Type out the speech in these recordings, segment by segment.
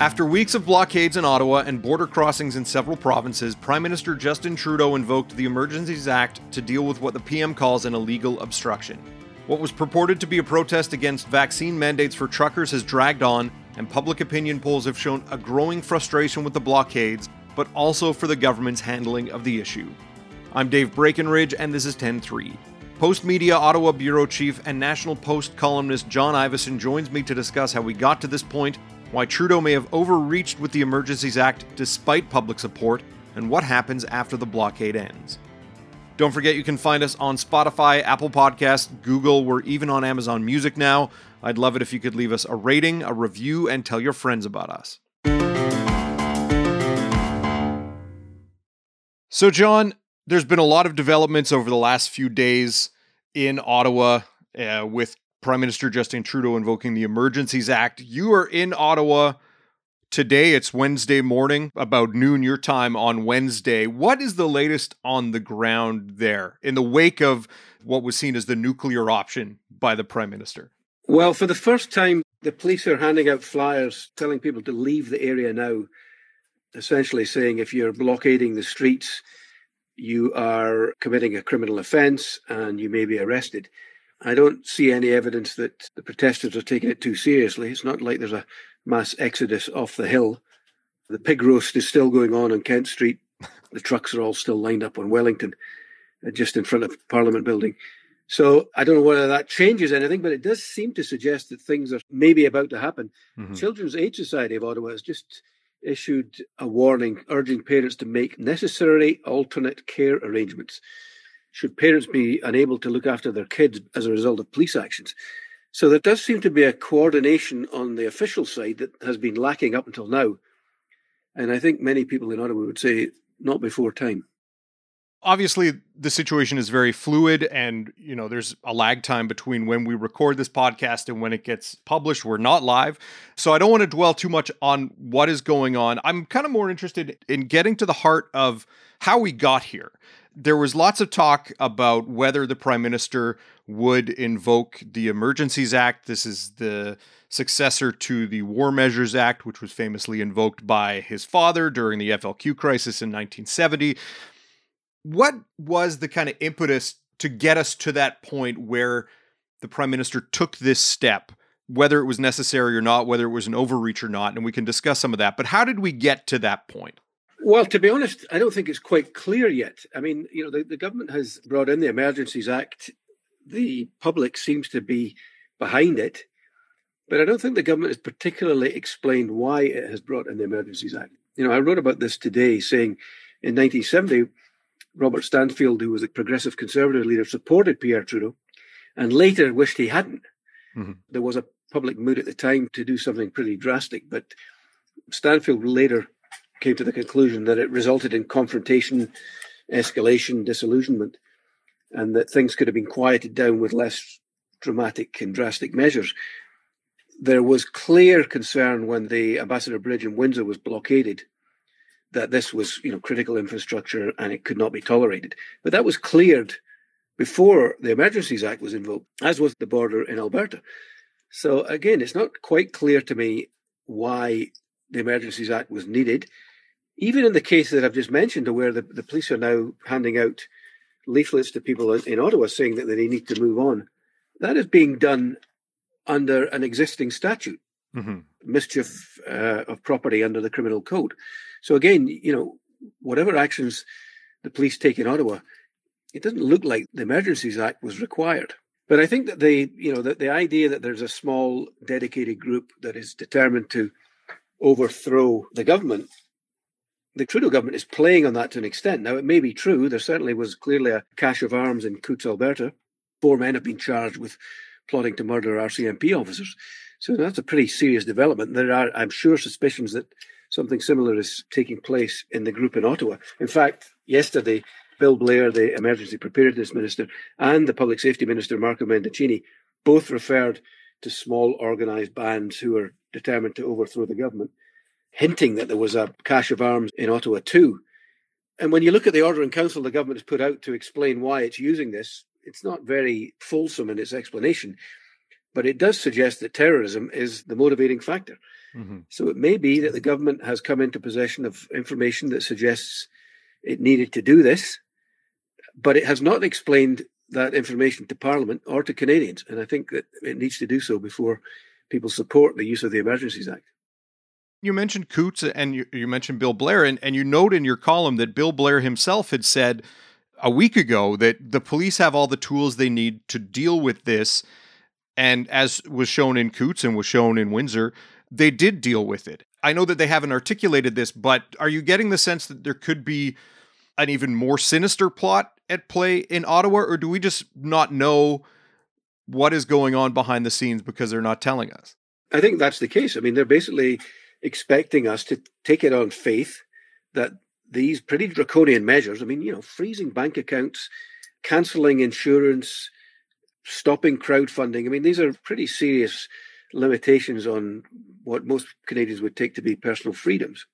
After weeks of blockades in Ottawa and border crossings in several provinces, Prime Minister Justin Trudeau invoked the Emergencies Act to deal with what the PM calls an illegal obstruction. What was purported to be a protest against vaccine mandates for truckers has dragged on, and public opinion polls have shown a growing frustration with the blockades, but also for the government's handling of the issue. I'm Dave Breckenridge, and this is 10 3. Postmedia Ottawa Bureau Chief and National Post columnist John Ivison joins me to discuss how we got to this point why Trudeau may have overreached with the Emergencies Act despite public support, and what happens after the blockade ends. Don't forget you can find us on Spotify, Apple Podcasts, Google, we're even on Amazon Music now. I'd love it if you could leave us a rating, a review, and tell your friends about us. So, John, there's been a lot of developments over the last few days in Ottawa uh, with Prime Minister Justin Trudeau invoking the Emergencies Act. You are in Ottawa today. It's Wednesday morning, about noon your time on Wednesday. What is the latest on the ground there in the wake of what was seen as the nuclear option by the Prime Minister? Well, for the first time, the police are handing out flyers telling people to leave the area now, essentially saying if you're blockading the streets, you are committing a criminal offence and you may be arrested. I don't see any evidence that the protesters are taking it too seriously. It's not like there's a mass exodus off the hill. The pig roast is still going on on Kent Street. The trucks are all still lined up on Wellington, uh, just in front of Parliament Building. So I don't know whether that changes anything, but it does seem to suggest that things are maybe about to happen. Mm-hmm. Children's Aid Society of Ottawa has just issued a warning urging parents to make necessary alternate care arrangements should parents be unable to look after their kids as a result of police actions. So there does seem to be a coordination on the official side that has been lacking up until now. And I think many people in Ottawa would say not before time. Obviously, the situation is very fluid, and you know there's a lag time between when we record this podcast and when it gets published. We're not live, so I don't want to dwell too much on what is going on. I'm kind of more interested in getting to the heart of how we got here there was lots of talk about whether the prime minister would invoke the Emergencies Act. This is the successor to the War Measures Act, which was famously invoked by his father during the FLQ crisis in 1970. What was the kind of impetus to get us to that point where the prime minister took this step? Whether it was necessary or not, whether it was an overreach or not, and we can discuss some of that. But how did we get to that point? Well, to be honest, I don't think it's quite clear yet. I mean, you know, the, the government has brought in the Emergencies Act. The public seems to be behind it, but I don't think the government has particularly explained why it has brought in the Emergencies Act. You know, I wrote about this today, saying in 1970, Robert Stanfield, who was a progressive conservative leader, supported Pierre Trudeau and later wished he hadn't. Mm-hmm. There was a public mood at the time to do something pretty drastic, but Stanfield later came to the conclusion that it resulted in confrontation, escalation, disillusionment, and that things could have been quieted down with less dramatic and drastic measures. There was clear concern when the Ambassador Bridge in Windsor was blockaded that this was, you know, critical infrastructure and it could not be tolerated. But that was cleared before the Emergencies Act was invoked, as was the border in Alberta. So again, it's not quite clear to me why the Emergencies Act was needed even in the case that I've just mentioned, where the, the police are now handing out leaflets to people in, in Ottawa saying that they need to move on, that is being done under an existing statute, mm-hmm. mischief uh, of property under the criminal code. So again, you know, whatever actions the police take in Ottawa, it doesn't look like the Emergencies Act was required. But I think that the, you know, that the idea that there's a small dedicated group that is determined to overthrow the government the Trudeau government is playing on that to an extent. Now, it may be true. There certainly was clearly a cache of arms in Coutts, Alberta. Four men have been charged with plotting to murder RCMP officers. So that's a pretty serious development. There are, I'm sure, suspicions that something similar is taking place in the group in Ottawa. In fact, yesterday, Bill Blair, the Emergency Preparedness Minister, and the Public Safety Minister, Marco Mendicino, both referred to small organised bands who are determined to overthrow the government hinting that there was a cache of arms in Ottawa too. And when you look at the order in council the government has put out to explain why it's using this, it's not very fulsome in its explanation. but it does suggest that terrorism is the motivating factor. Mm-hmm. So it may be that the government has come into possession of information that suggests it needed to do this, but it has not explained that information to Parliament or to Canadians. And I think that it needs to do so before people support the use of the Emergencies Act. You mentioned Coutts and you, you mentioned Bill Blair, and, and you note in your column that Bill Blair himself had said a week ago that the police have all the tools they need to deal with this. And as was shown in Coutts and was shown in Windsor, they did deal with it. I know that they haven't articulated this, but are you getting the sense that there could be an even more sinister plot at play in Ottawa, or do we just not know what is going on behind the scenes because they're not telling us? I think that's the case. I mean, they're basically expecting us to take it on faith that these pretty draconian measures, I mean, you know, freezing bank accounts, cancelling insurance, stopping crowdfunding, I mean, these are pretty serious limitations on what most Canadians would take to be personal freedoms.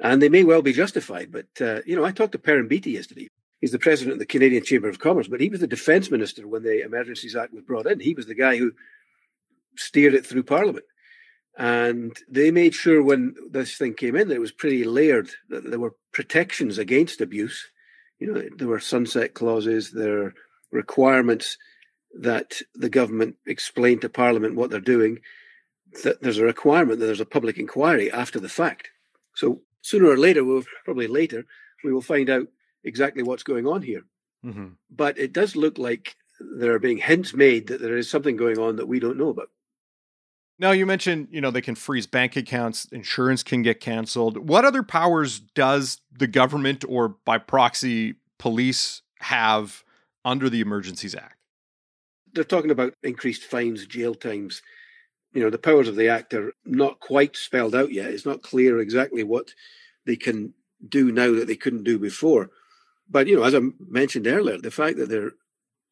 And they may well be justified. But, uh, you know, I talked to Perrin Beatty yesterday. He's the president of the Canadian Chamber of Commerce, but he was the defence minister when the Emergencies Act was brought in. He was the guy who steered it through Parliament. And they made sure when this thing came in that it was pretty layered, that there were protections against abuse. You know, there were sunset clauses, there requirements that the government explain to Parliament what they're doing. That there's a requirement that there's a public inquiry after the fact. So sooner or later, we'll probably later, we will find out exactly what's going on here. Mm-hmm. But it does look like there are being hints made that there is something going on that we don't know about. Now you mentioned, you know, they can freeze bank accounts, insurance can get canceled. What other powers does the government or by proxy police have under the Emergencies Act? They're talking about increased fines, jail times. You know, the powers of the act are not quite spelled out yet. It's not clear exactly what they can do now that they couldn't do before. But, you know, as I mentioned earlier, the fact that they're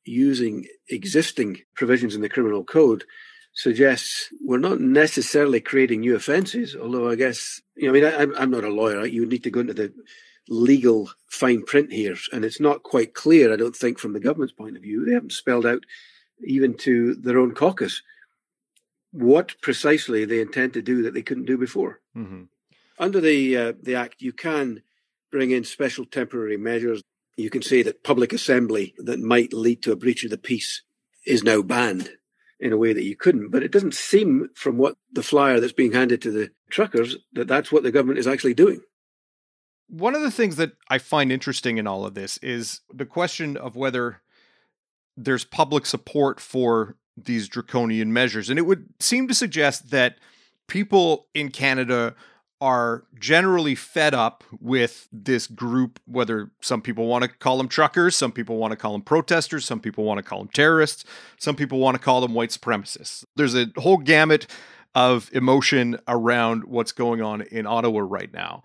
using existing provisions in the criminal code suggests we're not necessarily creating new offences, although I guess, you know, I mean, I, am not a lawyer. You need to go into the legal fine print here, and it's not quite clear, I don't think, from the government's point of view. They haven't spelled out, even to their own caucus, what precisely they intend to do that they couldn't do before. Mm-hmm. Under the uh, the Act, you can bring in special temporary measures. You can say that public assembly that might lead to a breach of the peace is now banned in a way that you couldn't. But it doesn't seem from what the flyer that's being handed to the truckers that that's what the government is actually doing. One of the things that I find interesting in all of this is the question of whether there's public support for these draconian measures. And it would seem to suggest that people in Canada are generally fed up with this group, whether some people want to call them truckers, some people want to call them protesters, some people want to call them terrorists, some people want to call them white supremacists. There's a whole gamut of emotion around what's going on in Ottawa right now.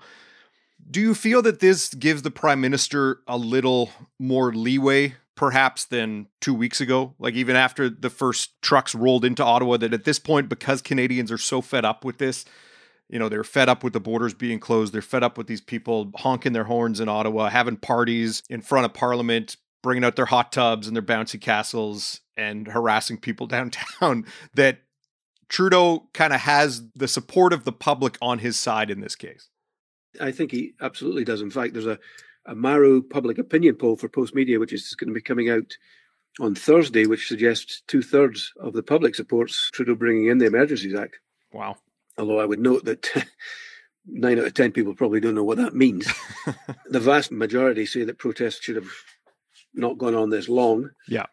Do you feel that this gives the prime minister a little more leeway perhaps than two weeks ago. Like even after the first trucks rolled into Ottawa, that at this point, because Canadians are so fed up with this, you know, they're fed up with the borders being closed. They're fed up with these people honking their horns in Ottawa, having parties in front of Parliament, bringing out their hot tubs and their bouncy castles and harassing people downtown. that Trudeau kind of has the support of the public on his side in this case. I think he absolutely does. In fact, there's a, a Maru public opinion poll for Postmedia, which is going to be coming out on Thursday, which suggests two thirds of the public supports Trudeau bringing in the Emergencies Act. Wow. Although I would note that nine out of 10 people probably don't know what that means. the vast majority say that protests should have not gone on this long. Yeah.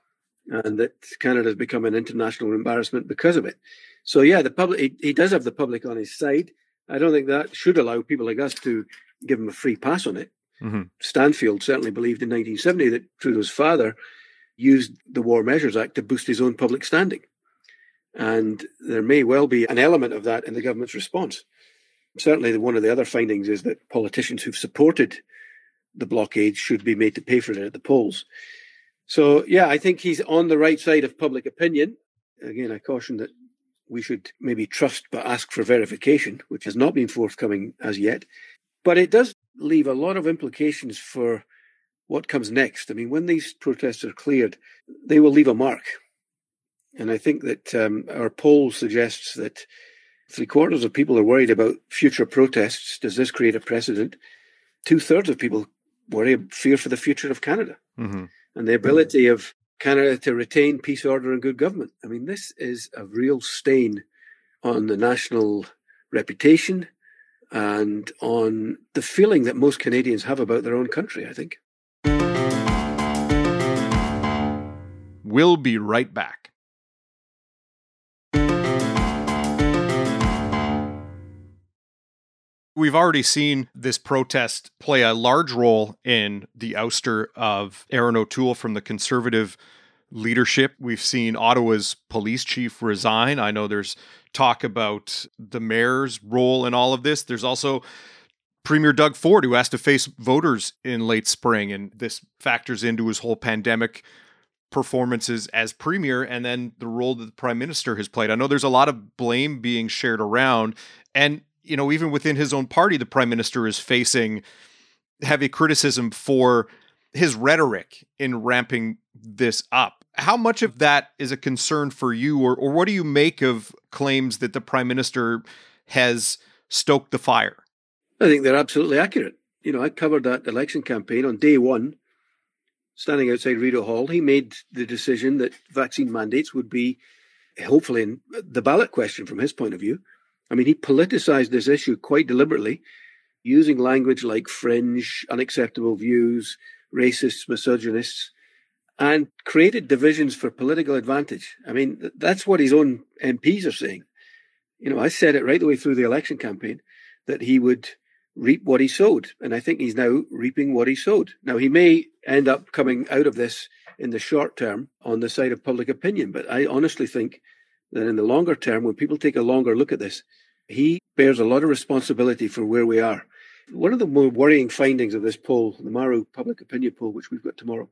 And that Canada has become an international embarrassment because of it. So, yeah, the public, he, he does have the public on his side. I don't think that should allow people like us to give him a free pass on it. Mm-hmm. Stanfield certainly believed in 1970 that Trudeau's father used the War Measures Act to boost his own public standing. And there may well be an element of that in the government's response. Certainly, one of the other findings is that politicians who've supported the blockade should be made to pay for it at the polls. So, yeah, I think he's on the right side of public opinion. Again, I caution that we should maybe trust but ask for verification, which has not been forthcoming as yet. But it does leave a lot of implications for what comes next. I mean, when these protests are cleared, they will leave a mark And I think that um, our poll suggests that three quarters of people are worried about future protests. Does this create a precedent? Two thirds of people worry, fear for the future of Canada mm-hmm. and the ability of Canada to retain peace, order, and good government. I mean, this is a real stain on the national reputation and on the feeling that most Canadians have about their own country, I think. We'll be right back. We've already seen this protest play a large role in the ouster of Erin O'Toole from the Conservative leadership. We've seen Ottawa's police chief resign. I know there's talk about the mayor's role in all of this. There's also Premier Doug Ford, who has to face voters in late spring, and this factors into his whole pandemic performances as premier and then the role that the prime minister has played. I know there's a lot of blame being shared around. And you know, even within his own party, the prime minister is facing heavy criticism for his rhetoric in ramping this up. How much of that is a concern for you, or, or what do you make of claims that the prime minister has stoked the fire? I think they're absolutely accurate. You know, I covered that election campaign on day one, standing outside Rideau Hall. He made the decision that vaccine mandates would be, hopefully, in the ballot question from his point of view. I mean, he politicized this issue quite deliberately, using language like fringe, unacceptable views, racists, misogynists, and created divisions for political advantage. I mean, that's what his own MPs are saying. You know, I said it right the way through the election campaign that he would reap what he sowed. And I think he's now reaping what he sowed. Now, he may end up coming out of this in the short term on the side of public opinion, but I honestly think that in the longer term, when people take a longer look at this, he bears a lot of responsibility for where we are. One of the more worrying findings of this poll, the Maru Public Opinion Poll, which we've got tomorrow,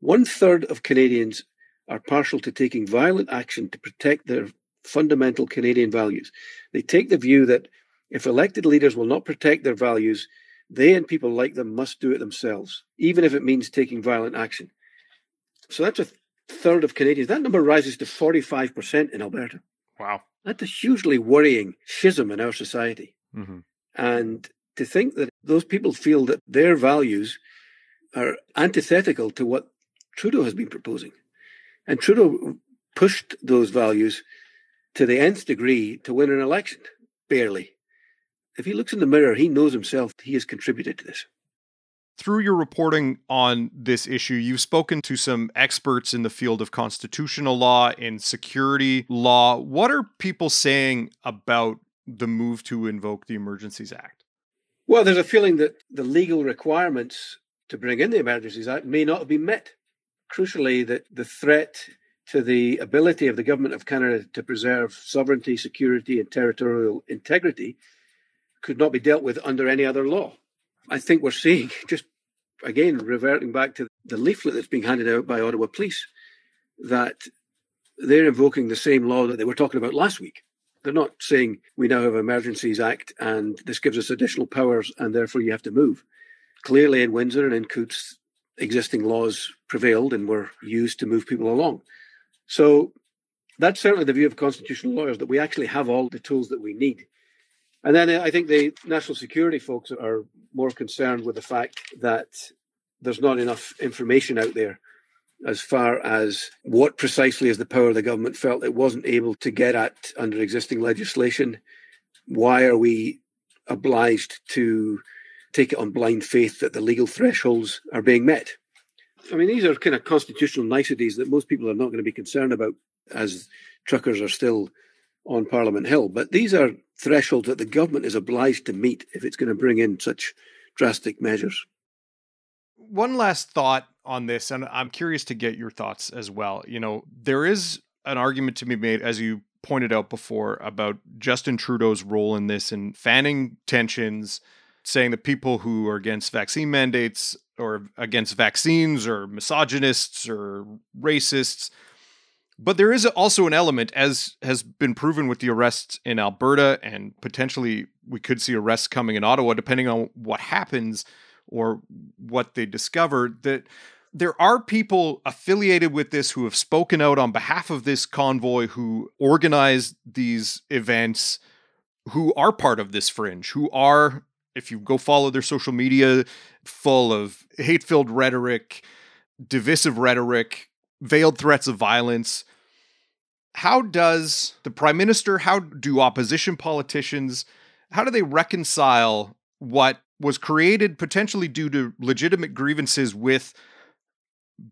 one third of Canadians are partial to taking violent action to protect their fundamental Canadian values. They take the view that if elected leaders will not protect their values, they and people like them must do it themselves, even if it means taking violent action. So that's a third of Canadians. That number rises to 45% in Alberta. Wow. That's a hugely worrying schism in our society. Mm-hmm. And to think that those people feel that their values are antithetical to what Trudeau has been proposing. And Trudeau pushed those values to the nth degree to win an election, barely. If he looks in the mirror, he knows himself he has contributed to this. Through your reporting on this issue, you've spoken to some experts in the field of constitutional law and security law. What are people saying about the move to invoke the Emergencies Act? Well, there's a feeling that the legal requirements to bring in the Emergencies Act may not have been met. Crucially, that the threat to the ability of the Government of Canada to preserve sovereignty, security, and territorial integrity could not be dealt with under any other law. I think we're seeing, just again, reverting back to the leaflet that's being handed out by Ottawa Police, that they're invoking the same law that they were talking about last week. They're not saying we now have Emergencies Act and this gives us additional powers and therefore you have to move. Clearly, in Windsor and in Coutts, existing laws prevailed and were used to move people along. So that's certainly the view of constitutional lawyers that we actually have all the tools that we need and then uh, I think the national security folks are more concerned with the fact that there's not enough information out there as far as what precisely is the power the government felt it wasn't able to get at under existing legislation. Why are we obliged to take it on blind faith that the legal thresholds are being met? I mean, these are kind of constitutional niceties that most people are not going to be concerned about as truckers are still on Parliament Hill. But these are thresholds that the government is obliged to meet if it's going to bring in such drastic measures. One last thought on this, and I'm curious to get your thoughts as well. You know, there is an argument to be made, as you pointed out before, about Justin Trudeau's role in this and fanning tensions, saying that people who are against vaccine mandates or against vaccines or misogynists or racists but there is also an element, as has been proven with the arrests in Alberta, and potentially we could see arrests coming in Ottawa, depending on what happens or what they discover, that there are people affiliated with this who have spoken out on behalf of this convoy, who organize these events, who are part of this fringe, who are, if you go follow their social media, full of hate filled rhetoric, divisive rhetoric, veiled threats of violence. How does the prime minister, how do opposition politicians, how do they reconcile what was created potentially due to legitimate grievances with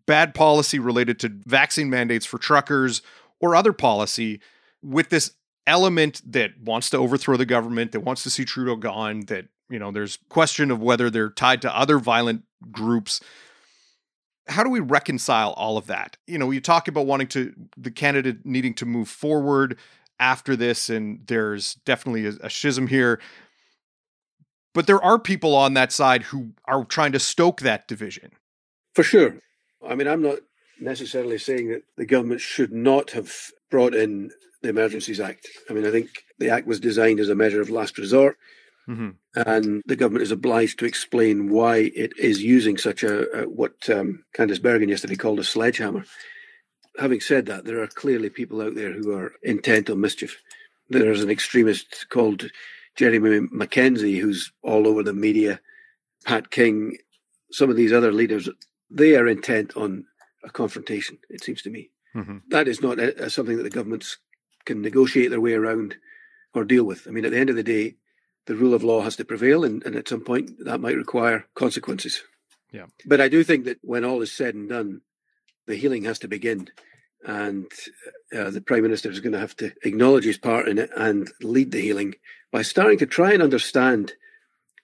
bad policy related to vaccine mandates for truckers or other policy with this element that wants to overthrow the government, that wants to see Trudeau gone, that, you know, there's question of whether they're tied to other violent groups. How do we reconcile all of that? You know, you talk about wanting to, the candidate needing to move forward after this, and there's definitely a, a schism here. But there are people on that side who are trying to stoke that division. For sure. I mean, I'm not necessarily saying that the government should not have brought in the Emergencies Act. I mean, I think the Act was designed as a measure of last resort, mm-hmm. and the government is obliged to explain why it is using such a, a what um, Candice Bergen yesterday called a sledgehammer. Having said that, there are clearly people out there who are intent on mischief. There's an extremist called Jeremy Mackenzie, who's all over the media, Pat King, some of these other leaders, they are intent on a confrontation, it seems to me. Mm-hmm. That is not a, a, something that the governments can negotiate their way around or deal with. I mean, at the end of the day, the rule of law has to prevail, and, and at some point that might require consequences. Yeah. But I do think that when all is said and done, the healing has to begin and uh, the prime minister is going to have to acknowledge his part in it and lead the healing by starting to try and understand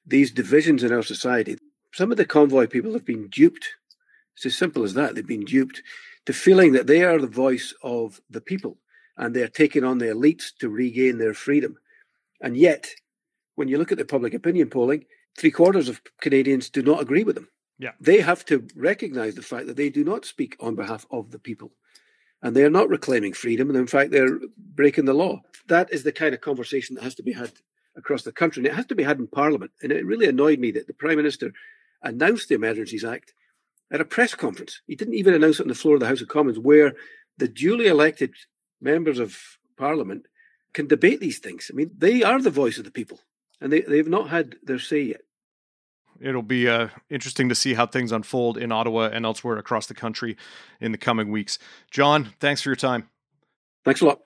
these divisions in our society. Some of the convoy people have been duped. It's as simple as that. They've been duped to feeling that they are the voice of the people and they're taking on the elites to regain their freedom. And yet, when you look at the public opinion polling, three quarters of Canadians do not agree with them. Yeah. They have to recognize the fact that they do not speak on behalf of the people and they are not reclaiming freedom, and in fact, they're breaking the law. That is the kind of conversation that has to be had across the country, and it has to be had in Parliament. And it really annoyed me that the Prime Minister announced the Emergencies Act at a press conference. He didn't even announce it on the floor of the House of Commons, where the duly elected members of Parliament can debate these things. I mean, they are the voice of the people, and they, they've not had their say yet it'll be uh, interesting to see how things unfold in Ottawa and elsewhere across the country in the coming weeks. John, thanks for your time. Thanks a lot.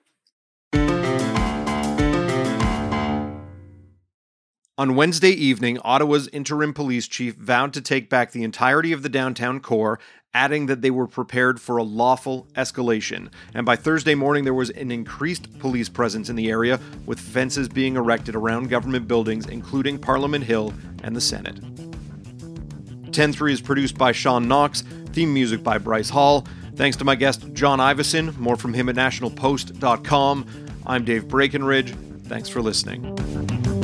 On Wednesday evening, Ottawa's interim police chief vowed to take back the entirety of the downtown core, adding that they were prepared for a lawful escalation. And by Thursday morning, there was an increased police presence in the area, with fences being erected around government buildings, including Parliament Hill and the Senate. 10-3 is produced by Sean Knox, theme music by Bryce Hall. Thanks to my guest, John Ivison. More from him at nationalpost.com. I'm Dave Breckenridge. Thanks for listening.